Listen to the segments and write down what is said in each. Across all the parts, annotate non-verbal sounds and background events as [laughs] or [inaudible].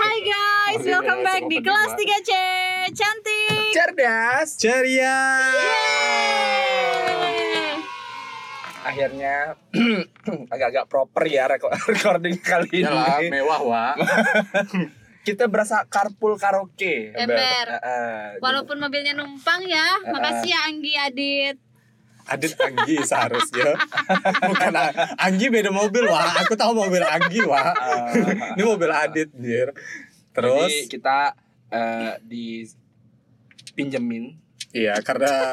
Hai guys, welcome back di kelas Mbak. 3C Cantik Cerdas. Ceria. Yeay. Akhirnya [clears throat] agak-agak proper ya [laughs] recording kali ini. Yalah, mewah, Wak. [laughs] Kita berasa carpool karaoke. Ember. Heeh. Walaupun mobilnya numpang ya, makasih ya Anggi Adit Adit Anggi seharusnya. [laughs] Bukan Anggi beda mobil, Wak. Aku tahu mobil Anggi, Wak. Ini mobil Adit, Dir. Terus Jadi kita eh, dipinjemin iya karena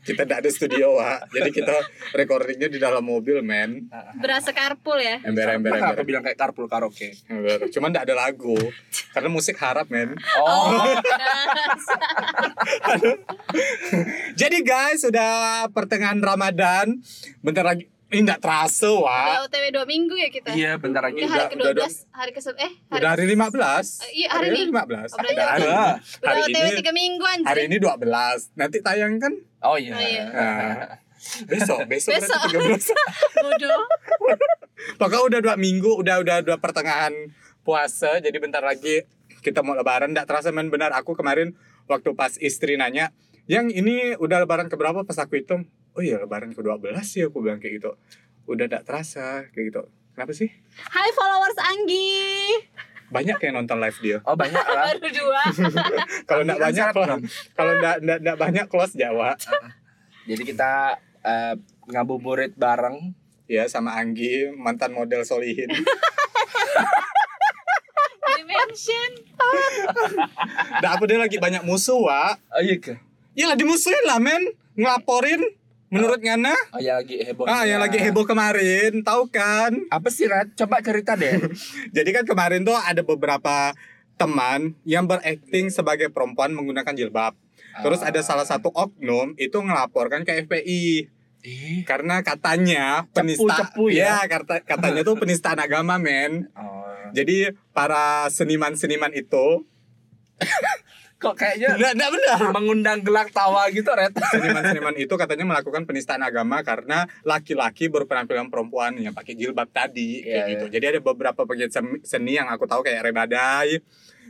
kita tidak ada studio, Wak. Jadi kita recordingnya di dalam mobil, men. Berasa carpool ya Ember ember ember. aku bilang kayak carpool karaoke? Ember. Cuman tidak ada lagu. Karena musik harap, men. Oh, [laughs] Jadi guys, sudah pertengahan Ramadan. Bentar lagi ini enggak terasa, Udah Wak. OTW 2 minggu ya kita iya bentar lagi Ini hari udah- ke-12, udah- hari ke eh hari Udah hari 15. Eh, iya, hari ini. 15. Oh, berarti Dan hari- Udah hari OTW ini 3 minggu anjir hari ini 12. Nanti tayang kan? Oh iya. Oh, iya. Nah, besok, besok, Besok. berarti 13. [laughs] Bodoh Pokoknya udah dua minggu, udah udah dua pertengahan puasa, jadi bentar lagi kita mau lebaran. Nggak terasa men benar aku kemarin waktu pas istri nanya, yang ini udah lebaran keberapa pas aku hitung? Oh iya lebaran ke-12 sih aku bilang kayak gitu. Udah nggak terasa kayak gitu. Kenapa sih? Hai followers Anggi Banyak yang nonton live dia. Oh banyak lah. [laughs] Baru dua [laughs] Kalau nggak Kan banyak, [laughs] kalau nggak nggak nggak banyak close Jawa. Jadi kita eh, ngabuburit bareng. Ya sama Anggi, mantan model Solihin. Dimension Nggak apa dia lagi banyak musuh, Wak. Oh iya ke? Ya lah dimusuhin lah, men. Ngelaporin. Menurut Ngana, Oh ya lagi heboh. ah yang lagi heboh kemarin, tahu kan? Apa sih Rat? Coba cerita deh. [laughs] Jadi kan kemarin tuh ada beberapa teman yang berakting sebagai perempuan menggunakan jilbab. Terus ada salah satu oknum itu ngelaporkan ke FPI Ih. karena katanya penista Cepu-cepu ya? kata, katanya tuh penistaan agama, men. Oh. Jadi para seniman-seniman itu [laughs] Kok kayaknya enggak enggak benar. mengundang gelak tawa gitu, Red. Seniman-seniman itu katanya melakukan penistaan agama karena laki-laki berpenampilan perempuan yang pakai jilbab tadi kayak Iya, gitu. iya. Jadi ada beberapa pegiat seni yang aku tahu kayak Rebadai,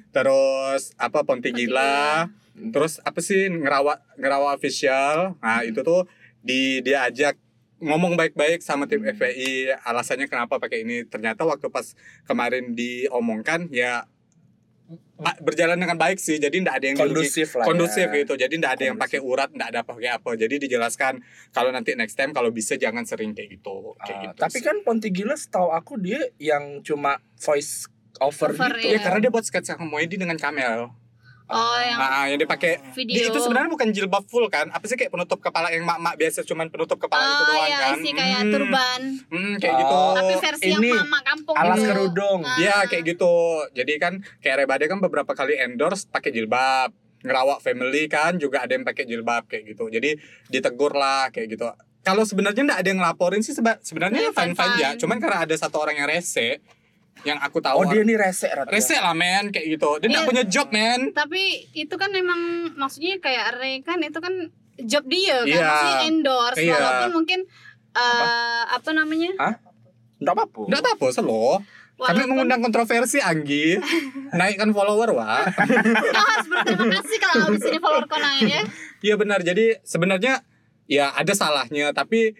terus apa Ponti Gila, terus apa sih ngerawat ngerawat official. Nah, itu tuh di dia ajak ngomong baik-baik sama tim Hmm. FPI alasannya kenapa pakai ini ternyata waktu pas kemarin diomongkan ya berjalan dengan baik sih jadi ndak ada yang dirugi- Kondusif lah. kondusif ya. gitu jadi ndak ada yang pakai urat ndak ada pakai apa jadi dijelaskan kalau nanti next time kalau bisa jangan sering kayak gitu kayak Ah, gitu tapi sih. kan Ponti Gila setahu aku dia yang cuma voice over, Over, gitu. ya iya. karena dia buat sketsa komedi dengan camel Oh yang nah yang dipakai video Dia itu sebenarnya bukan jilbab full kan apa sih kayak penutup kepala yang mak-mak biasa cuman penutup kepala itu Oh doang ya kan isi kayak Hmm, turban hmm, kayak Oh. gitu Tapi versi ini yang mama kampung Alas gitu. kerudung. Ah. Iya kayak gitu. Jadi kan kayak Rebade kan beberapa kali endorse pakai jilbab. Ngerawak family kan juga ada yang pakai jilbab kayak gitu. Jadi ditegur lah kayak gitu. Kalau sebenarnya nggak ada yang ngelaporin sih sebenarnya Iya, fine fine ya. Cuman karena ada satu orang yang rese yang aku tahu. Oh dia nih rese Rat. ya? rese lah men kayak gitu. Dia nggak Iya. punya job men. Tapi itu kan emang maksudnya kayak Ray kan itu kan job dia kan Iya. maksudnya endorse Iya. walaupun mungkin eh apa namanya? Enggak apa-apa. Nggak apa selo. Kami Walaupun mengundang kontroversi Anggi. [laughs] Naikkan follower wah. kau [laughs] harus berterima kasih kalau habis ini follower kau naik ya. Iya benar. Jadi sebenarnya ya ada salahnya tapi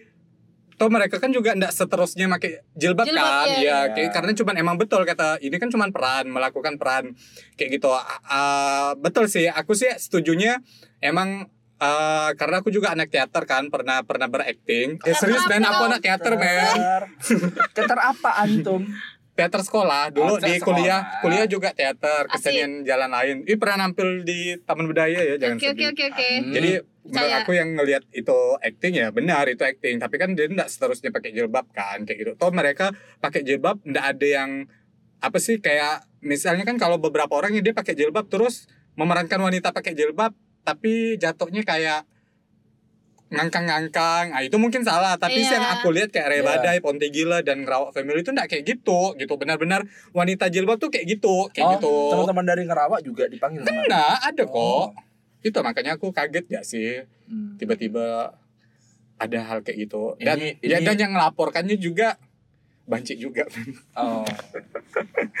toh mereka kan juga ndak seterusnya pakai jilbab, Jilbab, kan iya, ya iya. kayak karena cuman emang betul kata ini kan cuman peran melakukan peran kayak gitu a- betul sih aku sih setujunya emang eh, karena aku juga anak teater kan pernah pernah berakting eh serius apa men aku anak teater men Teater. Teater apa antum? [laughs] teater sekolah. Dulu Oh, teater di kuliah sekolah. kuliah juga teater kesenian jalan lain. Ih pernah nampil di taman budaya ya jangan oke sedih. oke oke. Hmm. jadi menurut aku yang ngelihat itu acting ya benar itu acting. Tapi kan dia enggak seterusnya pakai jilbab kan kayak gitu. Toh mereka pakai jilbab enggak ada yang apa sih kayak misalnya kan kalau beberapa orang ya dia pakai jilbab terus memerankan wanita pakai jilbab tapi jatuhnya kayak ngangkang-ngangkang ah itu mungkin salah tapi sih yang aku lihat kayak Ray Iya. Badai, Ponte Gila dan Ngerawak Family itu enggak kayak gitu gitu benar-benar wanita jilbab tuh kayak gitu kayak oh, gitu teman-teman dari Ngerawak juga dipanggil sama. Nah, ada kok. Oh. Itu makanya aku kaget ya sih Hmm. tiba-tiba ada hal kayak gitu. Dan Ini- ya ini- dan yang ngelaporkannya juga banci juga. Oh,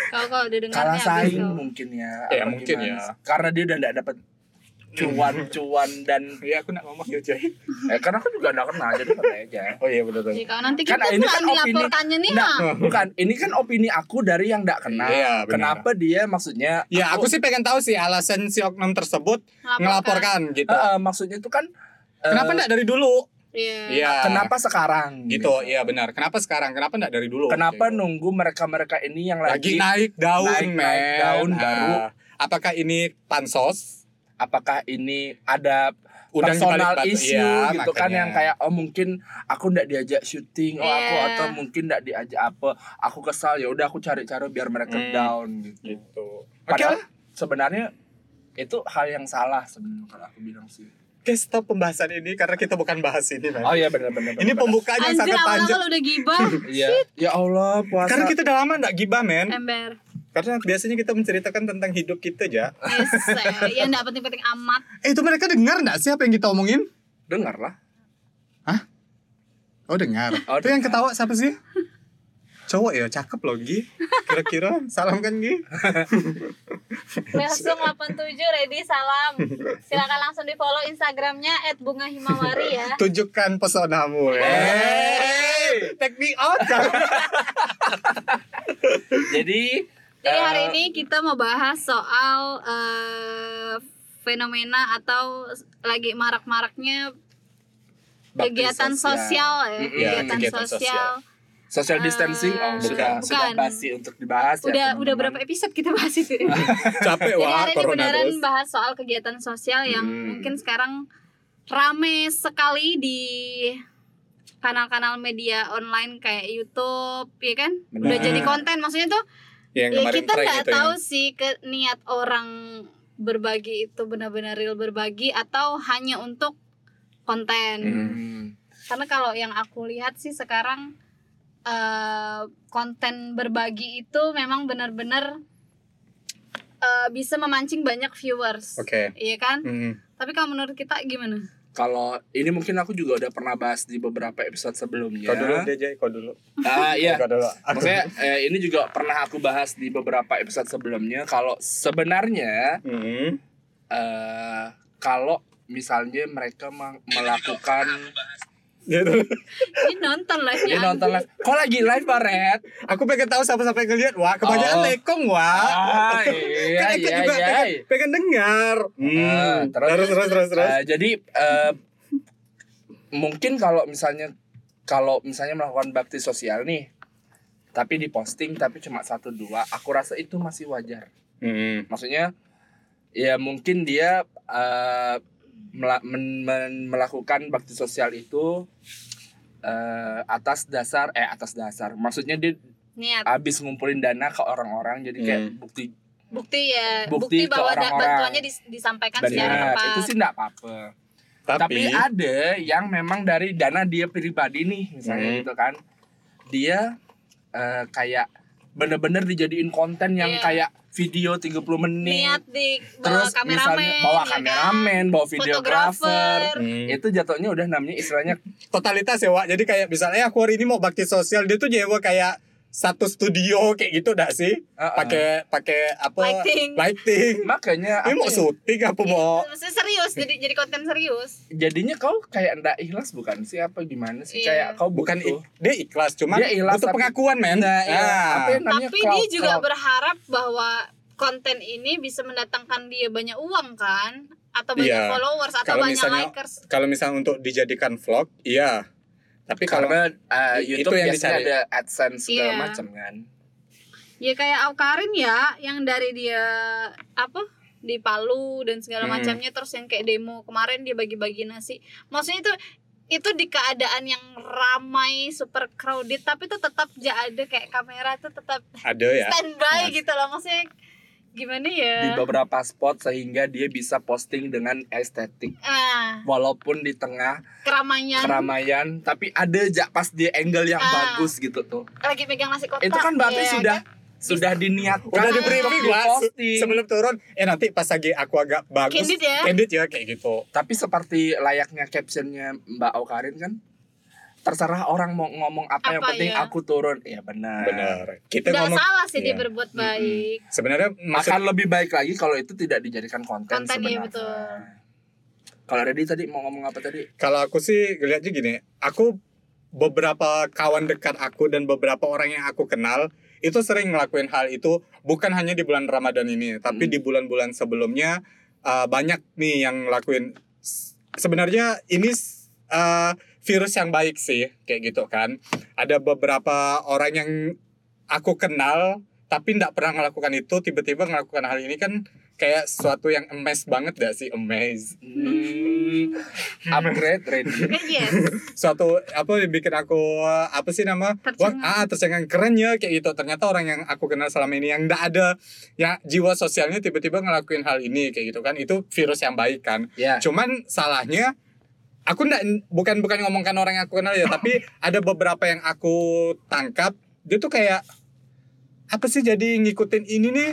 Kalau kalau udah dengarnya kalah saing mungkin ya. Ya, mungkin gimana ya. Karena dia udah enggak dapat cuan-cuan [laughs] dan Iya, aku nak ngomong ya, eh karena aku juga enggak kenal jadi santai aja. [laughs] Oh iya betul betul. Jadi kalau nanti Kan kita ini kan opini- nih Nah, bukan. Ini kan opini aku dari yang enggak kenal. Iya. Kenapa dia maksudnya Ya, aku sih pengen tahu sih alasan si oknum tersebut ngelaporkan gitu. Eh, eh, maksudnya itu kan eh, Kenapa enggak dari dulu? Iya. Iya. Kenapa sekarang? Gitu, iya benar. Kenapa sekarang? Kenapa enggak dari dulu? Kenapa Gitu. nunggu mereka-mereka ini yang lagi lagi, naik daun, naik- men. naik daun Ah, baru. Apakah ini pansos? Apakah ini ada Udang di personal issue Iya, gitu kan makanya. yang kayak oh mungkin aku ndak diajak syuting oh aku Iya. atau mungkin ndak diajak apa aku kesal ya udah aku cari cara biar mereka Hmm. down gitu. gitu. Oke Padahal sebenarnya itu hal yang salah sebenarnya kalau aku bilang sih. Oke, stop pembahasan ini karena kita bukan bahas ini, men. Oh iya benar-benar. ini pembukaan yang Anjir sangat panjang. awal-awal udah gibah. [laughs] Iya. Ya Allah puasa. Karena kita udah lama enggak gibah, men. Ember. Karena biasanya kita menceritakan tentang hidup kita aja. Ese, yang enggak penting-penting amat. Eh, itu mereka dengar enggak sih apa yang kita omongin? dengar lah. Oh, dengar. Oh, itu yang ketawa siapa sih? [laughs] Cowok ya, cakep loh, Gi. Kira-kira salam kan, Gi? [laughs] Langsung 87 ready salam. Silakan langsung di follow Instagramnya @bungahimawari ya. Tunjukkan pesonamu. Hey. Hey. Take me out. [laughs] Jadi Jadi eh, hari ini kita mau bahas soal eh, fenomena atau lagi marak-maraknya kegiatan sosial, ya, Mm-mm. kegiatan, kegiatan sosial. social Eh, distancing oh sudah bukan. sudah basi untuk dibahas ya. Udah teman-teman. udah berapa episode kita bahas itu? ya? [laughs] Capek Jadi wah hari ini beneran terus. bahas soal kegiatan sosial yang Hmm. mungkin sekarang rame sekali di kanal-kanal media online kayak YouTube, ya kan? Udah Benar. jadi konten, maksudnya tuh Yang ya kita nggak itu tahu yang- sih ke niat orang berbagi itu benar-benar real berbagi atau hanya untuk konten. Hmm. Karena kalau yang aku lihat sih sekarang eh, konten berbagi itu memang benar-benar eh, bisa memancing banyak viewers. Oke. Iya kan? Hmm. Tapi kalau menurut kita gimana? Kalau ini mungkin aku juga udah pernah bahas di beberapa episode sebelumnya. Kau dulu Jay, kau dulu. Ah iya. Kau dulu. Aku. Maksudnya eh, ini juga pernah aku bahas di beberapa episode sebelumnya kalau sebenarnya Hmm. eh kalau misalnya mereka melakukan Gitu. [laughs] Ini nonton live dia nonton live. Kok lagi live Baret? Aku pengen tahu siapa-siapa yang ngeliat. Wah, kebanyakan Oh. lekong, wah. Ah, iya kan Eka iya juga iya. pengen, pengen dengar. Hmm. Ah, terus terus terus terus. Eh, jadi eh, mungkin kalau misalnya kalau misalnya melakukan bakti sosial nih tapi diposting tapi cuma satu dua aku rasa itu masih wajar Hmm. maksudnya ya mungkin dia eh, mela- men- men- melakukan bakti sosial itu eh, atas dasar eh atas dasar maksudnya dia Niat. habis ngumpulin dana ke orang-orang jadi kayak Hmm. bukti Bukti ya, Bukti bukti, bahwa da- orang-orang. bantuannya dis- disampaikan secara benar tepat. itu sih enggak apa-apa Tapi, Tapi, ada yang memang dari dana dia pribadi nih misalnya Hmm. gitu kan. Dia eh, kayak bener-bener dijadiin konten yang Iya. kayak video 30 menit. Niat di bawa Terus kameramen, misalnya bawa ya kan? kameramen, bawa videografer. Hmm. Itu jatuhnya udah namanya istilahnya totalitas ya, Wak. Jadi kayak misalnya aku hari ini mau bakti sosial, dia tuh nyewa kayak satu studio kayak gitu dak sih? uh-uh. Pakai pakai apa? Lighting. Lighting. makanya Ini mau ya, syuting apa mau? [laughs] Maksudnya serius, jadi jadi konten serius. jadinya kau kayak ndak ikhlas bukan sih apa gimana sih Iya. kayak kau Bukan ik- dia ikhlas, cuman Dia ikhlas, butuh tapi- pengakuan, men. Nah, iya. Ah. Tapi dia cloud- juga cloud. berharap bahwa konten ini bisa mendatangkan dia banyak uang kan? Atau banyak Iya. followers atau Kalau banyak misalnya- likers. Kalau misalnya untuk dijadikan vlog, iya. Tapi kalau karena eh, Itu YouTube yang biasanya dicari. ada AdSense segala Iya. macam kan. Ya kayak Aukarin ya, yang dari dia apa? di Palu dan segala Hmm. macamnya terus yang kayak demo kemarin dia bagi-bagi nasi. Maksudnya itu itu di keadaan yang ramai super crowded tapi tuh tetap ja ada kayak kamera tuh tetap ada ya. standby gitu loh maksudnya gimana ya Di beberapa spot sehingga dia bisa posting dengan estetik. ah Walaupun di tengah keramaian keramaian tapi ada aja pas dia angle yang Ah. bagus gitu tuh. lagi pegang nasi kotak Itu kan berarti ya sudah kan? sudah diniatkan Udah di briefing sebelum turun. Eh nanti pas lagi aku agak bagus. Candid ya? Candid ya kayak gitu. Tapi seperti layaknya captionnya Mbak Aukarin kan terserah orang mau ngomong apa, yang Apa, penting ya? aku turun ya benar benar kita Nggak ngomong salah sih dia Iya. berbuat baik. sebenarnya maksud akan lebih baik lagi kalau itu tidak dijadikan konten, Konten, iya, sebenarnya betul. kalau Reddy tadi mau ngomong apa tadi kalau aku sih ngeliatnya gini aku beberapa kawan dekat aku dan beberapa orang yang aku kenal itu sering ngelakuin hal itu bukan hanya di bulan Ramadan ini tapi Hmm. di bulan-bulan sebelumnya uh, banyak nih yang ngelakuin sebenarnya ini uh, virus yang baik sih kayak gitu kan. Ada beberapa orang yang aku kenal tapi tidak pernah melakukan itu tiba-tiba melakukan hal ini kan kayak sesuatu yang emes banget gak sih? Emes Hmm, upgrade Reddy Eh, [laughs] yes. suatu apa yang bikin aku apa sih nama? Wah ah tercengang. Keren ya kayak gitu. Ternyata orang yang aku kenal selama ini yang tidak ada ya jiwa sosialnya tiba-tiba ngelakuin hal ini kayak gitu kan. Itu virus yang baik kan. Ya. Cuman salahnya aku ndak bukan bukan ngomongkan orang yang aku kenal ya tapi [laughs] ada beberapa yang aku tangkap dia tuh kayak apa sih jadi ngikutin ini nih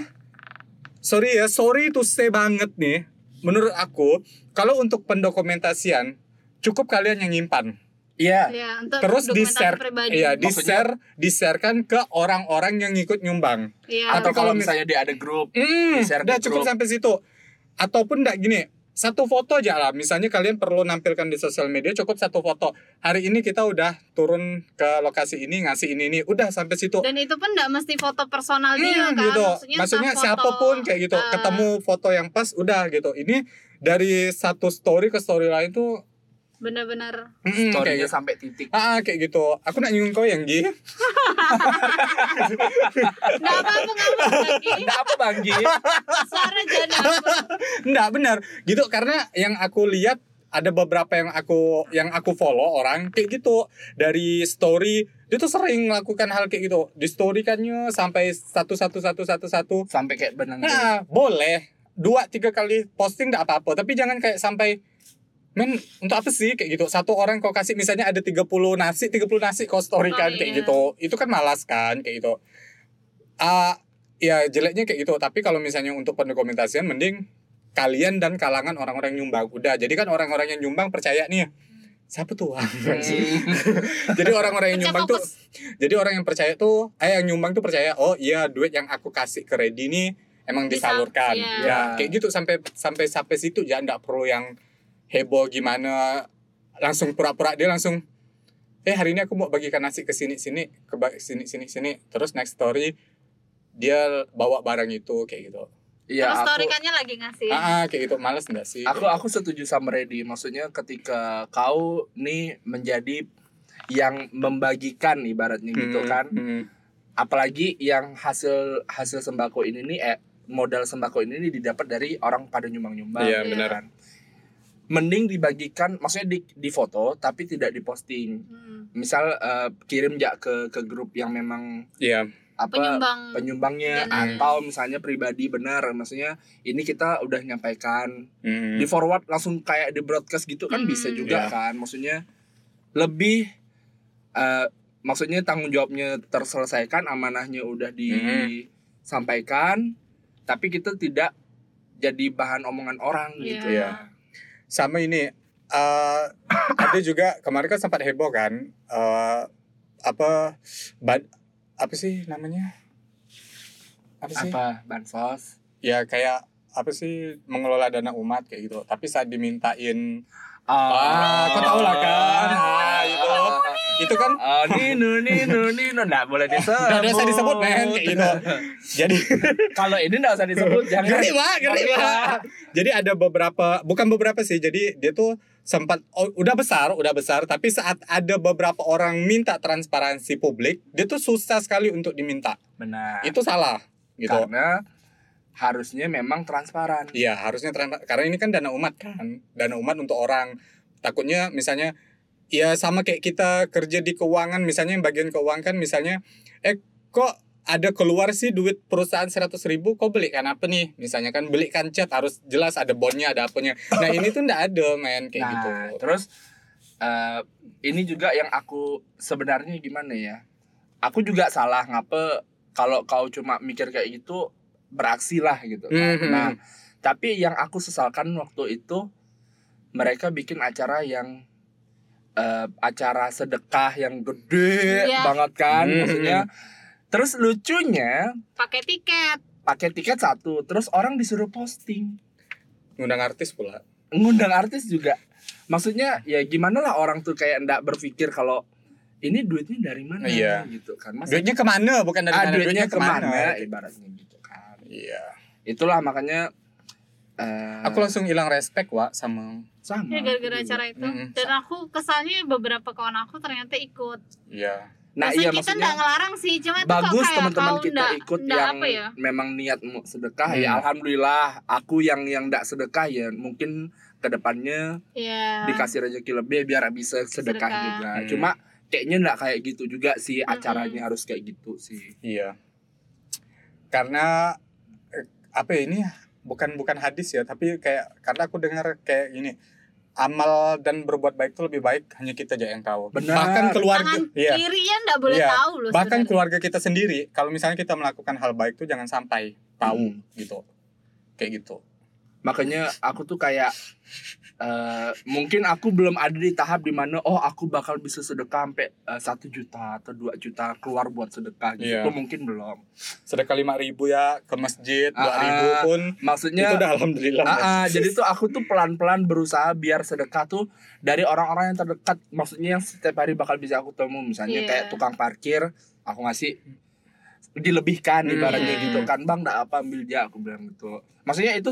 sorry ya sorry to say banget nih menurut aku kalau untuk pendokumentasian cukup kalian yang nyimpan iya Ya, untuk terus di share pribadi. iya di share di sharekan ke orang-orang yang ngikut nyumbang Iya. atau kalau misalnya dia ada grup Hmm, Di-share udah ke cukup grup. sampai situ. Ataupun enggak gini, satu foto aja lah. Misalnya kalian perlu nampilkan di sosial media cukup satu foto. Hari ini kita udah turun ke lokasi ini ngasih ini ini. Udah sampai situ. Dan itu pun nggak mesti foto personal Hmm, dia kan. gitu. Maksudnya, Maksudnya foto, siapa pun kayak gitu. eh, Ketemu foto yang pas udah gitu. Ini dari satu story ke story lain tuh bener-bener mm, storynya gitu. sampai titik. Ah, kayak gitu. Aku nak nyinggung kau yang Gi. nggak apa-apa nggak apa-apa lagi Enggak apa Bang Gi suara jadi apa? Enggak benar. Gitu karena yang aku lihat ada beberapa yang aku yang aku follow orang kayak gitu. Dari story dia tuh sering melakukan hal kayak gitu. Di story kannya sampai satu satu satu satu satu. Sampai kayak benang nah boleh. Dua tiga kali posting enggak apa apa tapi jangan kayak sampai men untuk apa sih? Kayak gitu. Satu orang kau kasih misalnya ada 30 nasi 30 nasi kau story kan Oh, kayak iya. gitu itu kan malas kan kayak gitu. Ah ya jeleknya kayak gitu. Tapi kalau misalnya untuk pendokumentasian mending kalian dan kalangan orang-orang yang nyumbang. Udah jadi kan orang-orang yang nyumbang percaya nih siapa tuh? Hmm. [laughs] jadi orang-orang yang nyumbang tuh jadi orang yang percaya tuh eh yang nyumbang tuh percaya oh iya duit yang aku kasih ke Reddy nih emang Bisa, disalurkan. iya. ya kayak gitu sampai sampai sampai situ. Ya nggak perlu yang heboh gimana langsung pura-pura dia langsung eh hari ini aku mau bagikan nasi ke sini sini ke sini sini sini terus next story dia bawa barang itu kayak gitu Iya, Terus aku, story kannya lagi ngasih ah ah, kayak gitu males enggak sih aku aku setuju sama Reddy. Maksudnya ketika kau nih menjadi yang membagikan ibaratnya gitu Hmm, kan. hmm. Apalagi yang hasil hasil sembako ini nih eh modal sembako ini nih didapat dari orang pada nyumbang-nyumbang. Iya, gitu benar. kan. Mending dibagikan, maksudnya di, di foto tapi tidak diposting. Hmm. Misal eh, kirim ya ke ke grup yang memang iya apa penyumbang penyumbangnya Dana. atau misalnya pribadi benar maksudnya ini kita udah nyampaikan Hmm. di forward langsung kayak di broadcast gitu kan Hmm. bisa juga Iya. kan maksudnya lebih eh, maksudnya tanggung jawabnya terselesaikan amanahnya udah disampaikan tapi kita tidak jadi bahan omongan orang gitu Iya. ya. Sama ini eh ada juga kemarin kan sempat heboh kan eh apa bad apa sih namanya? Apa sih? Apa bansos ya kayak apa sih mengelola dana umat kayak gitu. Tapi saat dimintain ah Ah, kau tahu lah kan. Ah, itu. itu kan Oh, Nino, Nino, Nino, nggak boleh disebut. Nggak usah disebut, men, kayak gitu. jadi Kalau ini nggak usah disebut, jangan. ngeri pak ngeri pak jadi ada beberapa bukan beberapa sih jadi dia tuh sempat oh, udah besar udah besar tapi saat ada beberapa orang minta transparansi publik dia tuh susah sekali untuk diminta Benar. itu salah gitu Karena harusnya memang transparan. Iya harusnya transpa- karena ini kan dana umat kan dana umat untuk orang. Takutnya misalnya ya sama kayak kita kerja di keuangan misalnya yang bagian keuangan kan misalnya eh kok ada keluar sih duit perusahaan 100 ribu? Kok belikan apa nih? Misalnya kan belikan cat harus jelas ada bonnya ada apanya nah ini tuh ndak ada men kayak nah, gitu. terus eh, ini juga yang aku sebenarnya gimana ya? Aku juga salah ngapa kalau kau cuma mikir kayak gitu beraksi lah gitu. Mhm. Nah, tapi yang aku sesalkan waktu itu mereka bikin acara yang eh, acara sedekah yang gede Iya. banget kan Hmm. maksudnya terus lucunya pakai tiket pakai tiket satu terus orang disuruh posting ngundang artis pula ngundang artis juga maksudnya ya gimana lah orang tuh kayak ndak berpikir kalau ini duitnya dari mana Iya. gitu kan Masa- duitnya ke mana bukan dari ah, mana duitnya ke mana, ke mana ibaratnya gitu iya itulah makanya eh, aku langsung hilang respect wa sama sama ya gara-gara juga. acara itu Mm-mm. dan aku kesannya beberapa kawan aku ternyata ikut iya nah Maksudnya iya kita maksudnya nggak ngelarang sih cuma bagus teman-teman kita nggak- ikut nggak yang apa ya memang niat mau sedekah ya Hmm. alhamdulillah aku yang yang ndak sedekah ya mungkin ke depannya Iya. dikasih rezeki lebih biar bisa sedekah, Sedekah. juga Hmm. cuma kayaknya ndak kayak gitu juga sih Mm-mm. acaranya harus kayak gitu sih iya karena apa ya ini bukan bukan hadis ya tapi kayak karena aku dengar kayak gini amal dan berbuat baik itu lebih baik hanya kita aja yang tahu Benar. bahkan keluarga tangan iya kiri ya nggak boleh Iya. tahu loh bahkan sebenarnya. keluarga kita sendiri kalau misalnya kita melakukan hal baik tuh jangan sampai tahu Hmm. gitu kayak gitu makanya aku tuh kayak eh mungkin aku belum ada di tahap di mana oh aku bakal bisa sedekah sampai eh, satu juta atau dua juta keluar buat sedekah gitu Iya. Itu mungkin belum sedekah lima ribu ya ke masjid dua Ah, ribu ah. pun maksudnya itu udah alhamdulillah Ah, ah, jadi tuh aku tuh pelan-pelan berusaha biar sedekah tuh dari orang-orang yang terdekat maksudnya yang setiap hari bakal bisa aku temu misalnya Iya. kayak tukang parkir aku ngasih dilebihkan Hmm. ibaratnya Iya. gitu kan bang nggak apa ambil dia aku bilang gitu maksudnya itu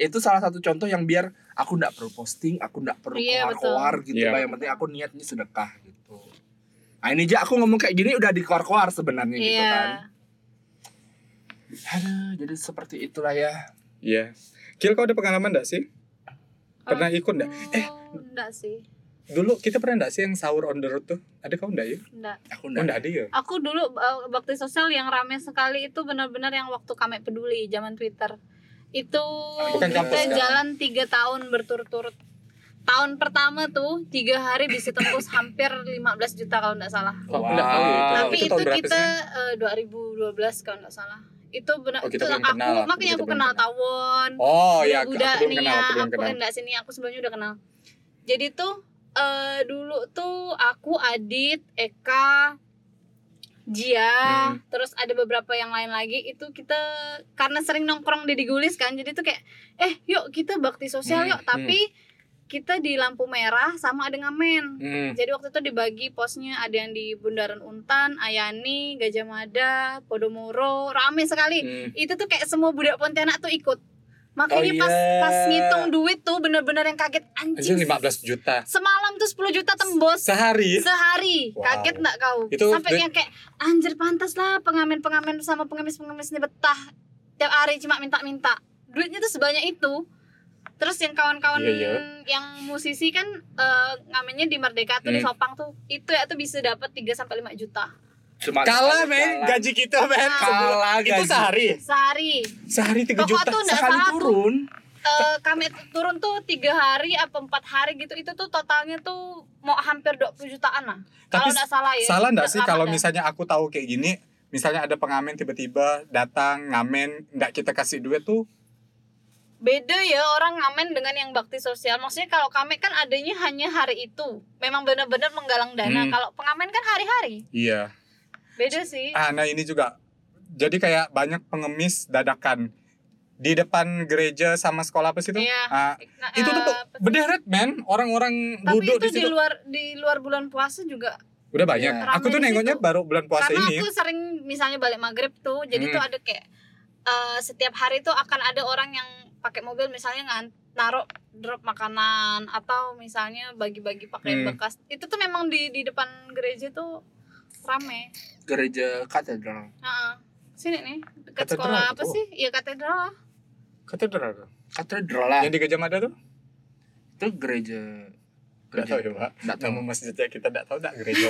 itu salah satu contoh yang biar aku nggak perlu posting aku nggak perlu Iya, keluar-keluar gitu Iya. Bah. yang penting aku niatnya sedekah gitu. Nah ini aja aku ngomong kayak gini udah dikeluar-keluar sebenarnya gitu iya. kan. Aduh, jadi seperti itulah ya. Iya. Kil kau ada pengalaman enggak sih? Pernah ikut enggak eh Oh, enggak sih. dulu kita pernah enggak sih yang sahur on the road tuh? Ada kau enggak ya? Enggak aku oh nggak enggak ada ya? Aku dulu uh, bakti sosial yang rame sekali itu benar-benar yang waktu kami peduli zaman Twitter itu Bukan kita kampus jalan tiga tahun berturut-turut. Tahun pertama tuh tiga hari bisa tembus [laughs] hampir 15 juta kalau nggak salah. Wow. tapi itu itu, kita sih eh, 2012 kalau nggak salah. Itu benar Oh, itu aku kenal. makanya aku kenal tawon oh ya udah aku nih kenal ya aku belum aku kenal. Enggak sini aku sebelumnya udah kenal. Jadi tuh eh dulu tuh aku Adit Eka Jia Hmm. terus ada beberapa yang lain lagi itu kita karena sering nongkrong di digulis kan jadi tuh kayak eh yuk kita bakti sosial Hmm, yuk tapi kita di lampu merah sama ada ngamen hmm. jadi waktu itu dibagi posnya ada yang di Bundaran Untan, Ayani, Gajah Mada, Podomoro, rame sekali Hmm. itu tuh kayak semua budak Pontianak tuh ikut makanya Oh, pas iya. pas ngitung duit tuh bener-bener yang kaget Anjir anjing 15 juta. Semalam tuh 10 juta tembus. Sehari? Sehari. Wow. kaget nggak kau? Itu sampai duit- yang kayak anjir pantas lah pengamen-pengamen sama pengemis-pengemis ini betah. Tiap hari cuma minta-minta. Duitnya tuh sebanyak itu. Terus yang kawan-kawan Iya, iya. yang musisi kan eh, ngamennya di Merdeka tuh di Hmm. Sopang tuh itu ya tuh bisa dapat 3 sampai 5 juta cuma kalah men. gaji kita men. Kalah itu gaji. sehari? Sehari. Sehari 3 Pokok juta. tuh nggak sekali tuh turun. Eh, kami turun tuh tiga hari apa empat hari gitu. Itu tuh totalnya tuh mau hampir 20 jutaan lah. Tapi kalau nggak salah ya. salah enggak sih kalau misalnya aku tahu kayak gini? Misalnya ada pengamen tiba-tiba datang ngamen nggak kita kasih duit tuh? Beda ya orang ngamen dengan yang bakti sosial. Maksudnya kalau kami kan adanya hanya hari itu. Memang benar-benar menggalang dana. Hmm. kalau pengamen kan hari-hari. Iya beda sih. Ah nah ini juga. Jadi kayak banyak pengemis dadakan. Di depan gereja sama sekolah apa sih itu? Iya. Ah, Nah, itu tuh eh, berderet men. Orang-orang tapi duduk itu di di situ luar di luar bulan puasa juga udah banyak. Iya. aku tuh di nengoknya baru bulan puasa karena ini. aku sering misalnya balik maghrib tuh jadi Hmm. tuh ada kayak eh, setiap hari tuh akan ada orang yang pakai mobil misalnya ngan naruh drop makanan atau misalnya bagi-bagi pakaian Hmm. bekas. Itu tuh memang di di depan gereja tuh rame. Gereja katedral. Heeh. sini nih dekat Katedral sekolah apa tuh. sih? Iya katedral katedral. Katedral lah. Yang di Gajah Mada tuh? Itu gereja Gak tahu ya pak. Nggak tahu. Nama masjidnya kita gak tahu gak gereja.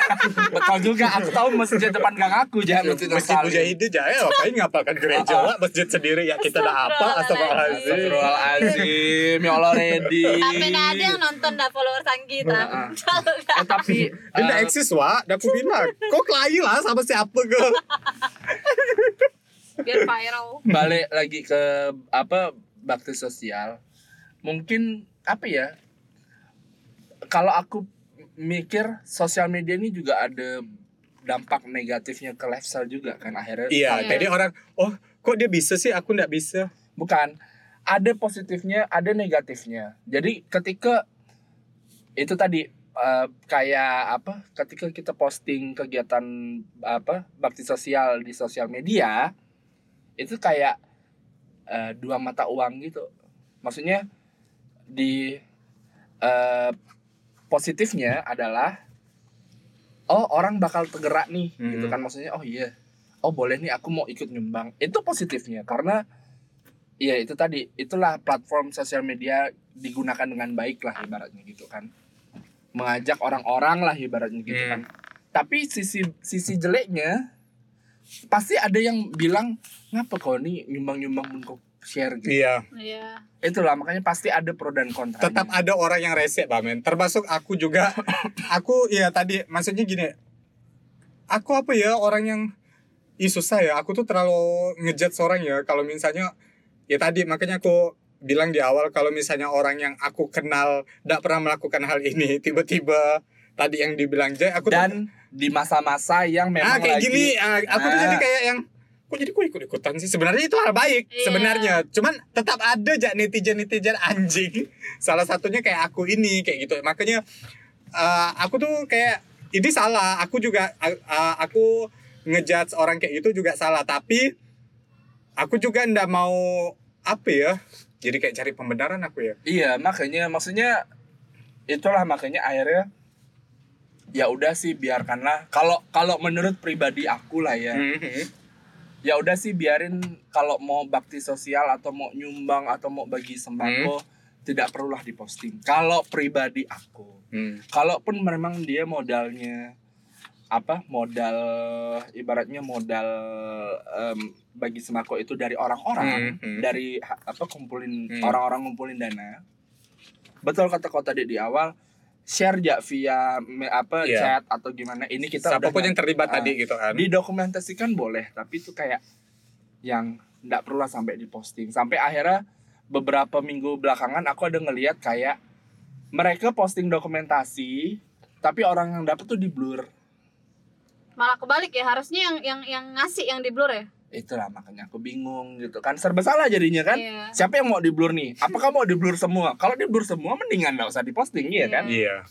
[laughs] Betul juga aku tahu masjid depan gang aku ya Masjid Mujahidin jaya ngapain ngapalkan gereja Ah, ah. pak? Masjid sendiri. Ya kita dah apa? Astagfirullahaladzim. Astagfirullahaladzim. Ya Allah ready nggak ada yang nonton dah follower. Kalau [laughs] nggak- eh tapi gak eh, eksis wa Dah aku bilang. Kok kelahi lah sama siapa ke biar viral. Balik lagi ke apa bakti sosial. Mungkin apa ya kalau aku mikir sosial media ini juga ada dampak negatifnya ke lifestyle juga kan akhirnya. Iya, Iya. jadi orang, oh kok dia bisa sih, aku nggak bisa. bukan. Ada positifnya ada negatifnya. Jadi ketika itu tadi eh, kayak apa ketika kita posting kegiatan apa bakti sosial di sosial media itu kayak eh, dua mata uang gitu. Maksudnya di eh, positifnya adalah oh orang bakal tergerak nih gitu Hmm. kan. Maksudnya oh iya. Oh boleh nih aku mau ikut nyumbang. Itu positifnya karena Iya itu tadi. Itulah platform sosial media digunakan dengan baik lah ibaratnya gitu kan. Mengajak orang-orang lah ibaratnya gitu Hmm. kan. Tapi sisi sisi jeleknya pasti ada yang bilang ngapa kau nih nyumbang-nyumbang kau share gitu Iya, Iya. itulah makanya pasti ada pro dan kontra tetap ada orang yang rese, Bamen. Termasuk aku juga. [laughs] aku, iya tadi, maksudnya gini. Aku apa ya, orang yang Ih susah ya, aku tuh terlalu ngejat seorang ya Kalau misalnya, ya tadi makanya aku bilang di awal Kalau misalnya orang yang aku kenal Tidak pernah melakukan hal ini [laughs] Tiba-tiba tadi yang dibilang Jay aku tuh- dan di masa-masa yang memang ah kayak lagi gini ah, aku tuh Ah. jadi kayak yang kok jadi kok ikut ikutan sih sebenarnya itu hal baik Iya. sebenarnya cuman tetap ada aja netizen netizen [laughs] anjing salah satunya kayak aku ini kayak gitu makanya ah, aku tuh kayak ini salah aku juga ah, aku ngejudge orang kayak gitu juga salah tapi aku juga ndak mau apa ya jadi kayak cari pembenaran aku ya Iya, makanya maksudnya itulah makanya akhirnya ya udah sih biarkanlah. Kalau kalau menurut pribadi aku lah ya. Mhm. Ya udah sih biarin kalau mau bakti sosial atau mau nyumbang atau mau bagi sembako tidak perlulah diposting. Kalau pribadi aku. Hmm. Kalaupun memang dia modalnya apa modal ibaratnya modal em, bagi sembako itu dari orang-orang Mhm. dari ha- apa kumpulin Hmm. orang-orang ngumpulin dana betul kata kau tadi di awal share ya via apa Iya. chat atau gimana ini kita siapa pun udah yang terlibat Ah. tadi gitu kan didokumentasikan boleh tapi itu kayak yang nggak perlu lah sampai diposting sampai akhirnya beberapa minggu belakangan aku ada ngeliat kayak mereka posting dokumentasi tapi orang yang dapet tuh di blur Malah kebalik ya, harusnya yang yang yang ngasih yang di blur ya. Itulah makanya aku bingung gitu kan serba salah jadinya kan Iya. siapa yang mau di blur nih apakah mau di blur semua kalau di blur semua mendingan nggak usah diposting iya kan Iya.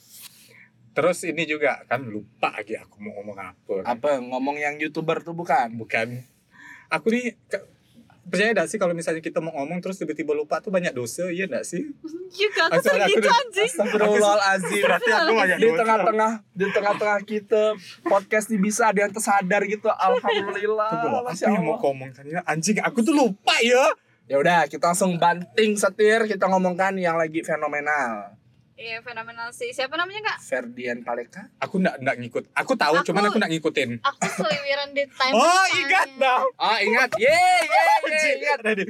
Terus ini juga kan lupa lagi aku mau ngomong apa. apa ngomong yang youtuber tuh bukan Bukan. Aku nih percaya gak sih kalau misalnya kita mau ngomong terus tiba-tiba lupa tuh banyak dosa, iya gak sih? [laughs] Juga aku Aku- gitu anjing. Astagfirullahaladzim Berarti aku banyak di tengah-tengah di tengah-tengah kita podcast ini bisa ada yang tersadar gitu alhamdulillah loh, apa yang mau ngomong tadi? Anjing, aku tuh lupa ya. ya udah kita langsung banting setir kita ngomongkan yang lagi fenomenal Iya, fenomenal sih. Siapa namanya, Kak? Ferdian Paleka Aku nggak nggak ngikut. Aku tahu, Aku- cuman aku nggak ngikutin. Aku seliwiran di [laughs] time. Oh, ingat dah. oh ingat ye ye ye ingat Tadi.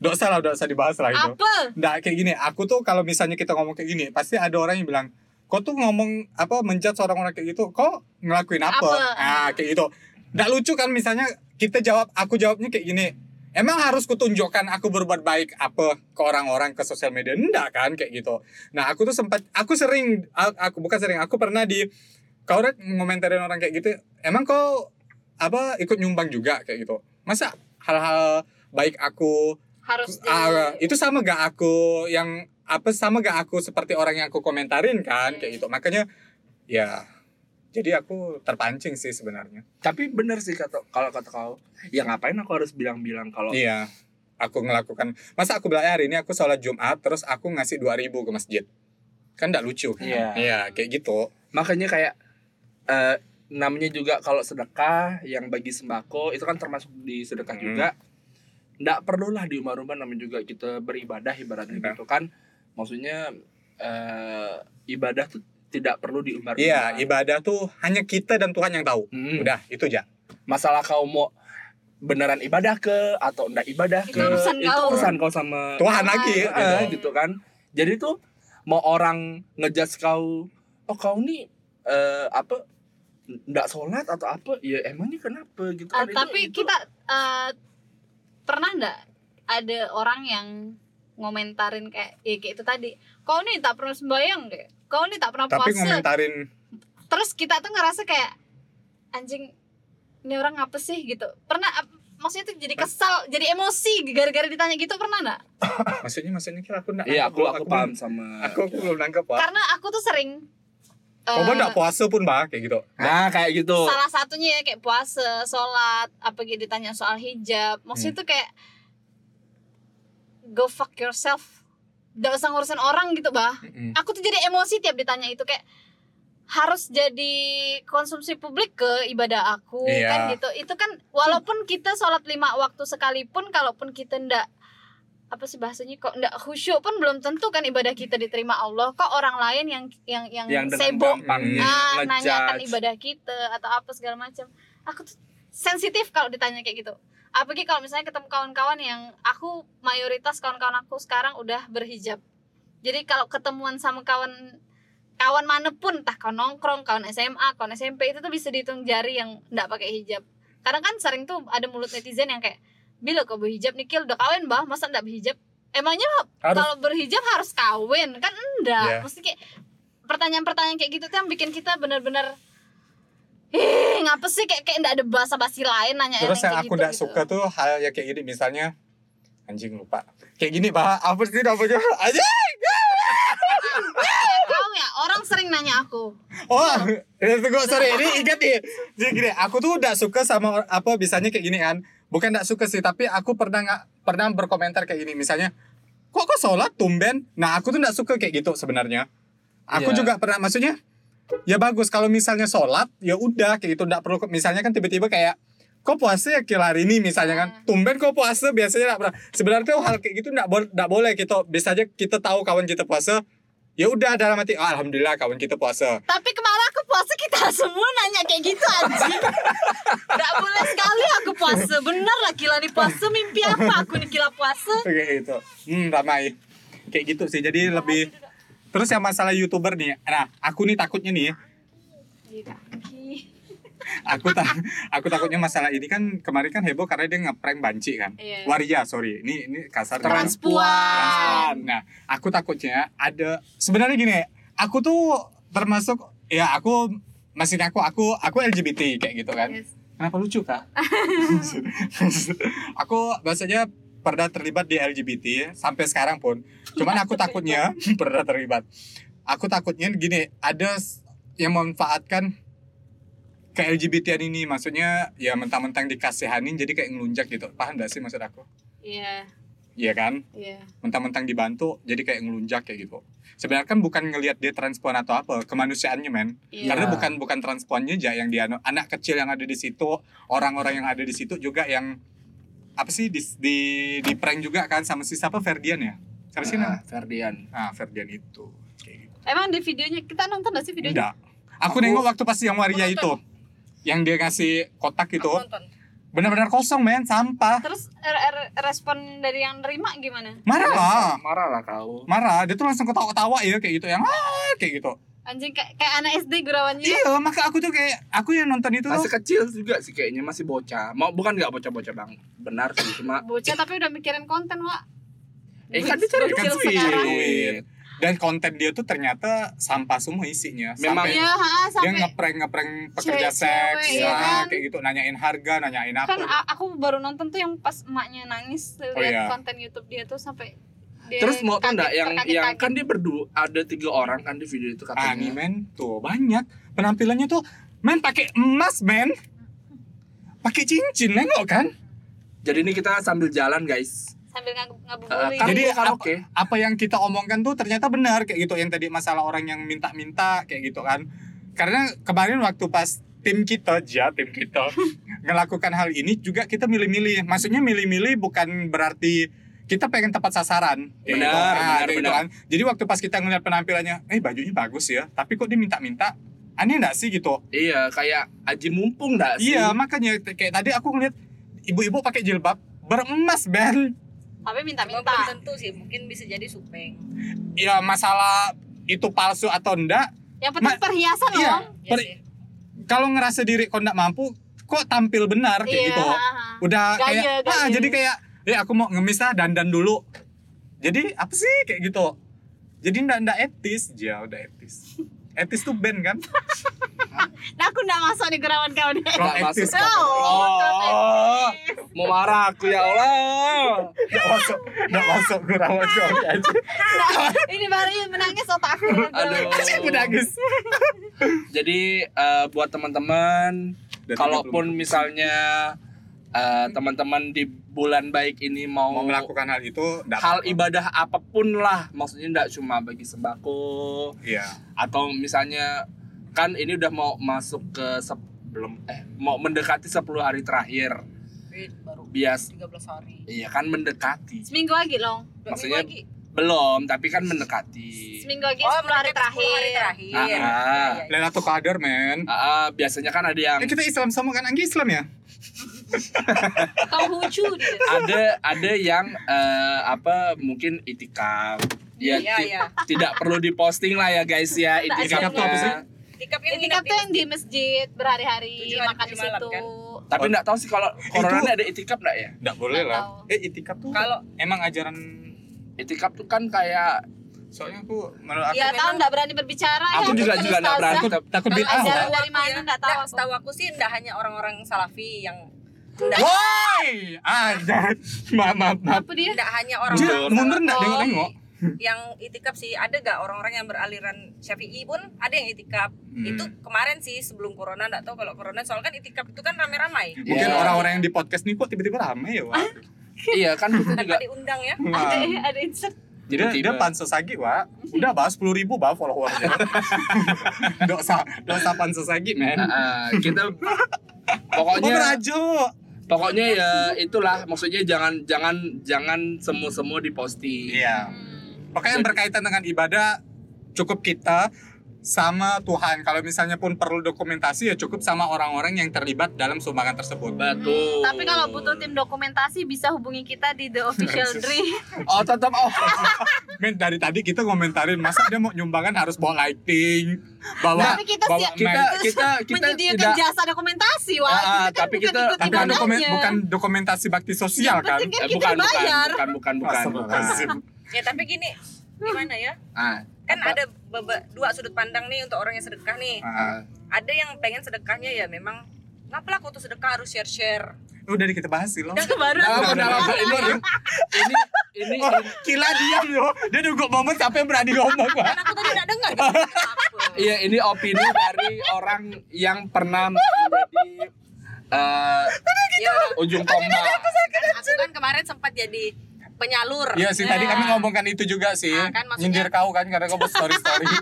Nggak usah lah, nggak usah dibahas lah itu. Apa? Nggak kayak gini. Aku tuh kalau misalnya kita ngomong kayak gini, pasti ada orang yang bilang, kok tuh ngomong apa menjat seorang orang kayak gitu, kok ngelakuin apa? Apa? Ah, kayak gitu. Nggak lucu kan misalnya kita jawab, aku jawabnya kayak gini. Emang harus kutunjukkan aku berbuat baik apa ke orang-orang ke sosial media? Enggak kan kayak gitu. Nah, aku tuh sempat aku sering aku bukan sering, aku pernah di kau udah ngomentarin orang kayak gitu. Emang kau apa ikut nyumbang juga kayak gitu. Masa hal-hal baik aku Harus di itu sama gak aku yang apa sama gak aku seperti orang yang aku komentarin kan kayak gitu makanya ya jadi aku terpancing sih sebenarnya tapi bener sih kata kalau kata kau ya ngapain aku harus bilang-bilang kalau iya aku ngelakukan masa aku bilang "Eh, hari ini aku sholat jumat terus aku ngasih 2000 ke masjid kan gak lucu Iya. iya kayak gitu makanya kayak eh, namanya juga kalau sedekah yang bagi sembako itu kan termasuk di sedekah Hmm. juga nggak perlulah diumbar-umbar namanya juga kita beribadah ibaratnya Iya. gitu kan maksudnya eh, ibadah tuh tidak perlu diumbar iya ibadah tuh hanya kita dan Tuhan yang tahu. Hmm. udah itu aja. Masalah kau mau beneran ibadah ke atau enggak ibadah Itu ke urusan kau. urusan kau sama Tuhan lagi. Eh, gitu. gitu kan. Jadi tuh mau orang ngejudge kau oh kau nih eh, apa nggak sholat atau apa? Ya emangnya kenapa? Gitu Ah, kan Itu- tapi itu- kita eh, pernah nggak ada orang yang ngomentarin kayak ya kayak itu tadi kau nih tak pernah sembayang deh kau nih tak pernah Tapi puasa ngomentarin terus kita tuh ngerasa kayak anjing ini orang apa sih gitu pernah maksudnya tuh jadi kesal jadi emosi gara-gara ditanya gitu pernah nggak [laughs] maksudnya maksudnya kira aku enggak Iya, aku aku paham sama Aku, aku belum nangkep, Pak. karena aku tuh sering Kau eh, enggak puasa pun, Pak, kayak gitu. Nah, kayak gitu. salah satunya ya kayak puasa, sholat, apa gitu ditanya soal hijab. Maksudnya Hmm. tuh kayak go fuck yourself. Gak usah ngurusin orang gitu, bah. Mm-mm. Aku tuh jadi emosi tiap ditanya itu kayak harus jadi konsumsi publik ke ibadah aku Iya. kan gitu. Itu kan walaupun kita sholat lima waktu sekalipun, kalaupun kita ndak apa sih bahasanya kok ndak khusyuk pun belum tentu kan ibadah kita diterima Allah. Kok orang lain yang yang yang, Yang dengan sibuk gampangnya ah, nanyakan ibadah kita atau apa segala macam aku tuh sensitif kalau ditanya kayak gitu apalagi kalau misalnya ketemu kawan-kawan yang aku mayoritas kawan-kawan aku sekarang udah berhijab. Jadi kalau ketemuan sama kawan kawan mana pun entah kawan nongkrong kawan SMA kawan SMP itu tuh bisa dihitung jari yang nggak pakai hijab. Kadang kan sering tuh ada mulut netizen yang kayak bila kau berhijab Nikil udah kawin bah? Masa nggak berhijab? Emangnya kalau berhijab harus kawin? Kan enggak. Iya. mesti kayak pertanyaan-pertanyaan kayak gitu tuh yang bikin kita bener-bener Ih, ngapa sih kayak kayak enggak ada bahasa basi lain nanya Terus yang kayak aku gitu, enggak gitu. suka tuh hal yang kayak gini misalnya anjing lupa. Kayak gini, Pak. Apa sih namanya? Anjing. Tahu ya, orang sering nanya aku. Oh, ya, tunggu, sorry, ini ingat nih. Jadi gini, aku tuh udah suka sama apa bisanya kayak gini kan. Bukan enggak suka sih, tapi aku pernah nggak pernah berkomentar kayak gini. Misalnya, kok kok sholat tumben? Nah, aku tuh enggak suka kayak gitu sebenarnya. Aku Iya. juga pernah, maksudnya, ya bagus kalau misalnya sholat, ya udah kayak gitu. Enggak perlu, misalnya kan tiba-tiba kayak, kok puasa ya kira hari ini misalnya kan Hmm. tumben kok puasa biasanya enggak pernah sebenarnya tuh hal kayak gitu enggak, bo- boleh gitu bisa aja kita tahu kawan kita puasa ya udah dalam hati "Ah, alhamdulillah kawan kita puasa Tapi kemarin aku puasa kita semua nanya kayak gitu anjing. [laughs] Gak boleh sekali aku puasa. Bener lah gila nih puasa mimpi apa aku nih gila puasa. kayak gitu hmm ramai kayak gitu sih jadi lebih terus yang masalah youtuber nih nah aku nih takutnya nih kaki. aku tak aku takutnya masalah ini kan kemarin kan heboh karena dia ngeprank banci kan Iya. waria sorry ini ini kasar Transpuan. Transpuan. nah aku takutnya ada sebenarnya gini aku tuh termasuk ya aku maksudnya aku aku aku LGBT kayak gitu kan Yes. Kenapa lucu kak? [laughs] aku biasanya pernah terlibat di LGBT sampai sekarang pun. Cuman aku takutnya [laughs] [laughs] pernah terlibat. Aku takutnya gini, ada yang memanfaatkan ke LGBT ini maksudnya ya mentang-mentang dikasihanin jadi kayak ngelunjak gitu. Paham gak sih maksud aku? Iya, Iya kan? iya. Mentang-mentang dibantu jadi kayak ngelunjak kayak gitu. Sebenarnya kan bukan ngelihat dia transpuan atau apa, kemanusiaannya men. Iya. Karena bukan bukan transpuannya aja yang dia anak kecil yang ada di situ, orang-orang yang ada di situ juga yang apa sih di di, di prank juga kan sama si siapa Ferdian ya? Siapa sih Nah? Ferdian. Ah, Ferdian itu. Kayak gitu. Emang di videonya kita nonton gak sih videonya? Enggak. Aku, nengok waktu pas yang waria itu. Yang dia ngasih kotak itu. Aku nonton. Benar-benar kosong men, sampah. Terus er- er- respon dari yang nerima gimana? Marah lah. Marah lah kau. Marah, dia tuh langsung ketawa-ketawa ya kayak gitu yang ah kayak gitu. Anjing kayak kayak anak SD gurawannya. Iya, maka aku tuh kayak aku yang nonton itu Masih tuh kecil juga sih kayaknya masih bocah. Mau bukan nggak bocah-bocah bang? Benar sih cuma. Bocah tapi udah mikirin konten, Wak. Eh kan dia cari duit. sekarang. duit. Dan konten dia tuh ternyata sampah semua isinya. Memang Sampai Iya, ha, dia sampai ngeprank ngeprank pekerja seks, iya ya, kan? kayak gitu nanyain harga, nanyain apa. kan aku baru nonton tuh yang pas emaknya nangis lihat Oh, iya. konten YouTube dia tuh sampai dia Terus mau tau nggak kaget, yang terkaget-kaget. yang kan dia berdua ada tiga orang kan di video itu katanya. nih men, tuh banyak penampilannya tuh men pakai emas men, pakai cincin nengok kan? Jadi ini kita sambil jalan guys. sambil ngab- Eh, ngabuburit kan Jadi apa, karaoke. apa yang kita omongkan tuh ternyata benar kayak gitu yang tadi masalah orang yang minta-minta kayak gitu kan. Karena kemarin waktu pas tim kita aja tim kita [laughs] ngelakukan hal ini juga kita milih-milih. Maksudnya milih-milih bukan berarti kita pengen tepat sasaran. kayak Benar, gitu. Nah, benar, gitu benar. kan. Jadi waktu pas kita ngeliat penampilannya, eh bajunya bagus ya, tapi kok dia minta-minta, aneh nggak sih gitu? Iya kayak Aji mumpung nggak sih? Iya, makanya kayak tadi aku ngeliat ibu-ibu pakai jilbab beremas, Ben. tapi minta-minta tentu sih, mungkin bisa jadi supeng. Ya masalah itu palsu atau enggak, yang penting Ma- perhiasan iya. loh Ya Per- sih. kalau ngerasa diri kok nggak mampu, kok tampil benar kayak Iya, gitu. Udah Gaya, kayak, ah gaya. jadi kayak, eh aku mau ngemis lah dandan dulu. jadi apa sih kayak gitu jadi ndak ndak etis ya udah etis etis tuh band kan Nah aku nggak masuk di gerawan kau nih. Kalau Nggak etis masuk. kan Oh, mau marah aku ya Allah. ndak masuk ndak masuk gurawan kau aja Ini baru ini menangis otak aku. dengan Aduh. gerawan. aku nangis Jadi eh, buat teman-teman, Dan kalaupun 30. misalnya eh, teman-teman di bulan baik ini mau, mau melakukan hal itu ndak hal ibadah apa pun lah, maksudnya enggak cuma bagi sembako iya atau misalnya kan ini udah mau masuk ke sebelum eh mau mendekati 10 hari terakhir. Baru Bias 13 hari. iya kan mendekati. Seminggu lagi loh. Dua Maksudnya- lagi. Belum, tapi kan mendekati. Seminggu lagi Oh, 10 hari mendekati 10 hari terakhir. terakhir. Ah, ah. Iya, iya, iya. Lailatul Qadar men Ah, ah, biasanya kan ada yang eh, kita Islam sama kan Anggi Islam ya [laughs] Kau lucu dia. ada ada yang eh, apa mungkin itikaf ya Iya, ti- iya. tidak perlu diposting lah ya guys ya Nggak Itikaf tuh apa sih? itikafnya Itikaf yang Itikaf nginep tuh yang di masjid berhari-hari makan di situ. kan? tapi nggak tahu sih kalau corona ada itikaf nggak ya ndak boleh Nggak lah tahu. eh itikaf tuh Kalau emang ajaran itikaf tuh kan kayak soalnya aku menurut aku Ya tahu nggak berani berbicara aku ya. juga juga nggak berani takut takut ajaran dari mana aku ya, nggak tahu nggak, aku. Setahu aku sih enggak hanya orang-orang salafi yang enggak, Woi, ada maaf maaf maaf. Apa dia? enggak hanya Dia orang-orang mundur Oh. nengok-nengok? yang itikaf sih ada gak orang-orang yang beraliran syafi'i pun ada yang itikaf Hmm. itu kemarin sih sebelum corona enggak tahu kalau corona soalnya kan itikaf itu kan rame-ramai Mungkin Iya. orang-orang yang di podcast nih kok tiba-tiba ramai ya, Wak. iya kan kita juga diundang ya Ada Wah. ada insert. Dia, dia tiba-tiba pansos lagi, Wak. Udah bahas 10 ribu bah followernya. [laughs] dosa, dosa pansos lagi, men. Ah, ah, kita Oh, pokoknya berajo. Pokoknya ya itulah maksudnya jangan jangan jangan semua semua diposting Iya. Pokoknya yang berkaitan dengan ibadah cukup kita sama Tuhan. Kalau misalnya pun perlu dokumentasi ya cukup sama orang-orang yang terlibat dalam sumbangan tersebut. betul Tapi kalau butuh tim dokumentasi bisa hubungi kita di The Official Dream. [laughs] oh tetap oh Men dari tadi kita ngomentarin masa dia mau nyumbangan harus bawa lighting, bawa Tapi kita bawa siap- kita kita [laughs] kita Menyediakan tidak jasa dokumentasi, wah. Ah, ah, Kita kan tapi bukan kita- ikut tapi kan dokumen, bukan dokumentasi bakti sosial kan? kan Eh, kita bukan, bukan bukan bukan bukan bukan Astagfirullahaladzim. ya tapi gini gimana ya ah kan Apa? ada beba- dua sudut pandang nih untuk orang yang sedekah nih Ah, ada yang pengen sedekahnya ya memang ngapalah aku tuh sedekah harus share share udah kita bahas sih loh. Baru Dalam, Udah, dalam, udah, ini, ini ini [laughs] Oh, gila diam yo. Dia nunggu momen sampai berani ngomong, Pak. kan aku tadi nggak dengar? [laughs] Iya ini opini dari orang yang pernah menjadi eh, ya ujung tombak. aku kan kemarin sempat jadi penyalur Iya sih tadi kami ngomongkan itu juga sih. Ah, kan, maksudnya- Nyindir kau kan karena kau buat story story. [laughs]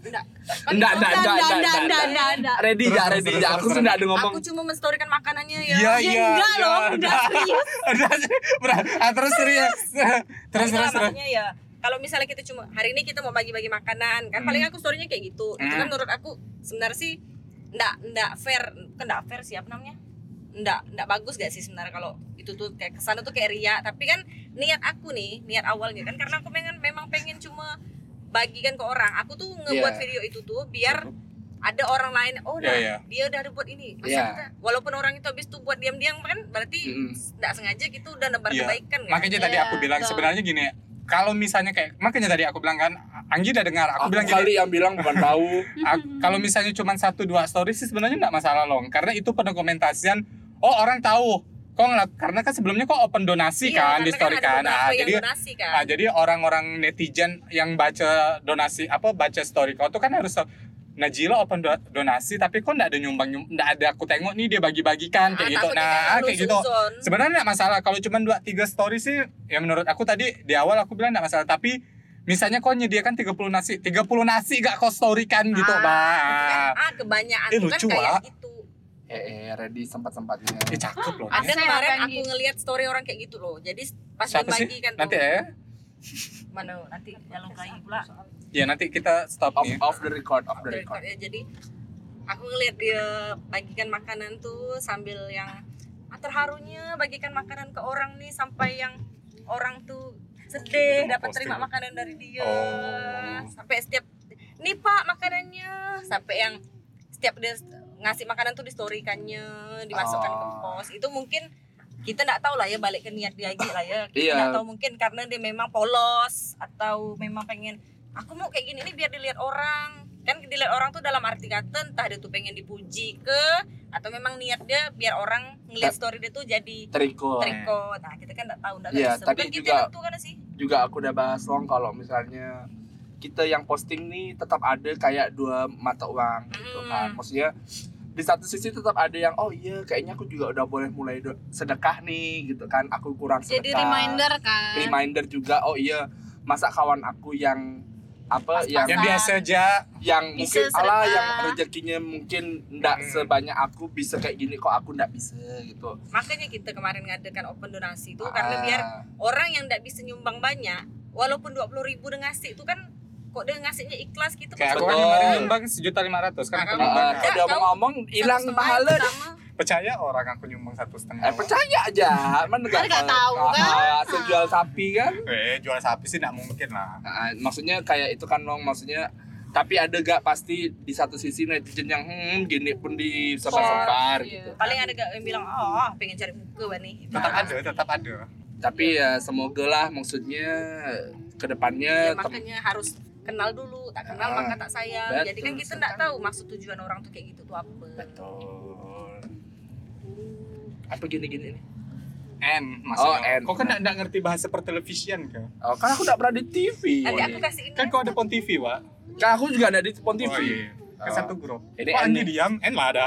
enggak Enggak, enggak, enggak, enggak, enggak, enggak, enggak. enggak, enggak. Ready enggak, ready terus, enggak. Aku enggak ada ngomong. aku cuma menstorikan makanannya ya Iya Ya iya. enggak iya, loh, udah. enggak serius. [laughs] Udah, berat. Ah, terus serius. [laughs] Terus Enggak, terus terus. ya kalau misalnya kita cuma hari ini kita mau bagi-bagi makanan kan Hmm. paling aku storynya kayak gitu itu Hmm. kan menurut aku sebenarnya sih enggak enggak fair kan enggak fair sih apa namanya enggak enggak bagus gak sih sebenarnya kalau itu tuh kayak ke sana tuh kayak ria tapi kan niat aku nih niat awalnya kan karena aku pengen memang pengen cuma bagikan ke orang aku tuh ngebuat Iya. video itu tuh biar ada orang lain oh udah Iya, iya. dia udah ada buat ini masa Iya. kita walaupun orang itu habis tuh buat diam-diam kan berarti Mm-mm. enggak sengaja gitu udah nebar Iya. kebaikan kan Makanya tadi Iya, aku bilang betul. sebenarnya gini, kalau misalnya kayak makanya tadi aku bilang kan Anggi udah dengar, aku, Aku bilang kali gini, yang bilang bukan tahu. [laughs] kalau misalnya cuma satu dua story sih sebenarnya nggak masalah loh, karena itu pendokumentasian. Oh orang tahu, kok ngelak karena kan sebelumnya kok open donasi Iya, kan di story kan, beberapa nah, yang jadi donasi kan. Ah, jadi orang-orang netizen yang baca donasi apa baca story kau tuh kan harus Najila open do- donasi tapi kok nggak ada nyumbang nyum- nggak ada aku tengok nih dia bagi-bagikan kayak gitu. takutnya nah kayak gitu. sebenarnya nggak masalah kalau cuma dua tiga story sih ya menurut aku tadi di awal aku bilang nggak masalah tapi misalnya kau nyediakan 30 nasi 30 nasi gak kau storykan gitu Ah, kan, ah kebanyakan Eh, kan lucu, kayak Wak. Eh, eh ready sempat-sempatnya. eh cakep loh ada Saya kemarin aku yang- ngelihat story orang kayak gitu loh. Jadi pas siapa sih? dibagikan tuh. Nanti ya. Mana nanti nyalon lagi pula ya nanti kita stop Off, nih. off the record, off the record. ya, jadi aku ngelihat dia bagikan makanan tuh sambil yang ah, terharunya bagikan makanan ke orang nih sampai yang orang tuh sedih dapat terima makanan dari dia. Oh. sampai setiap nih pak makanannya. Sampai yang setiap dia ngasih makanan tuh distorikannya dimasukkan ke pos. Itu mungkin kita nggak tahu lah ya balik ke niat dia lah ya. Kita Iya. nggak tahu mungkin karena dia memang polos atau memang pengen aku mau kayak gini nih biar dilihat orang. Kan dilihat orang tuh dalam arti kata entah dia tuh pengen dipuji ke atau memang niat dia biar orang ngeliat story dia tuh jadi Terikut. terikut. Nah kita kan nggak tahu nggak bisa tadi juga- yang nentukan sih. juga aku udah bahas long kalau misalnya kita yang posting nih tetap ada kayak dua mata uang gitu Hmm. kan. Maksudnya di satu sisi tetap ada yang oh iya kayaknya aku juga udah boleh mulai sedekah nih gitu kan. Aku kurang sedekah. jadi reminder kan? Reminder juga oh iya masa kawan aku yang apa Pas-pasan. yang Yang biasa aja. yang Bisa mungkin ala yang rezekinya mungkin ndak Hmm. sebanyak aku bisa kayak gini kok aku ndak bisa gitu. Makanya kita kemarin ngadakan open donasi itu Ah, karena biar orang yang nggak bisa nyumbang banyak walaupun dua puluh ribu dia ngasih itu kan kok dia ngasihnya ikhlas gitu? Kayak aku kan kemarin nyumbang sejuta lima ratus kan aku Nah, nyumbang. Ah, ya. kalau dia Kau- ngomong hilang pahala percaya orang aku nyumbang satu setengah. Eh percaya aja, mana Kan nggak tahu, kan? Asal jual sapi kan? eh jual sapi sih nggak mungkin lah. Nah, maksudnya kayak itu kan long, maksudnya tapi ada gak pasti di satu sisi netizen yang hmm gini pun disebar-sebar Iya. gitu. paling ada gak yang bilang oh pengen cari muka bani tetap ada tetap ada. Tapi ya semoga lah maksudnya ke depannya ya, makanya harus kenal dulu tak kenal Ah, maka tak sayang betul jadi kan kita nggak tahu maksud tujuan orang tuh kayak gitu tuh apa betul. Apa gini-gini nih? N Oh, maksudnya N. kau kan nggak ngerti bahasa pertelevisian kan Oh, kan aku udah pernah di TV. nanti aku kasih ini kan kau ada pon TV wa Kan aku juga ada di Pon TV. oh iya kan Oh. satu grup Ini kok N Andi nih. diam N lah ada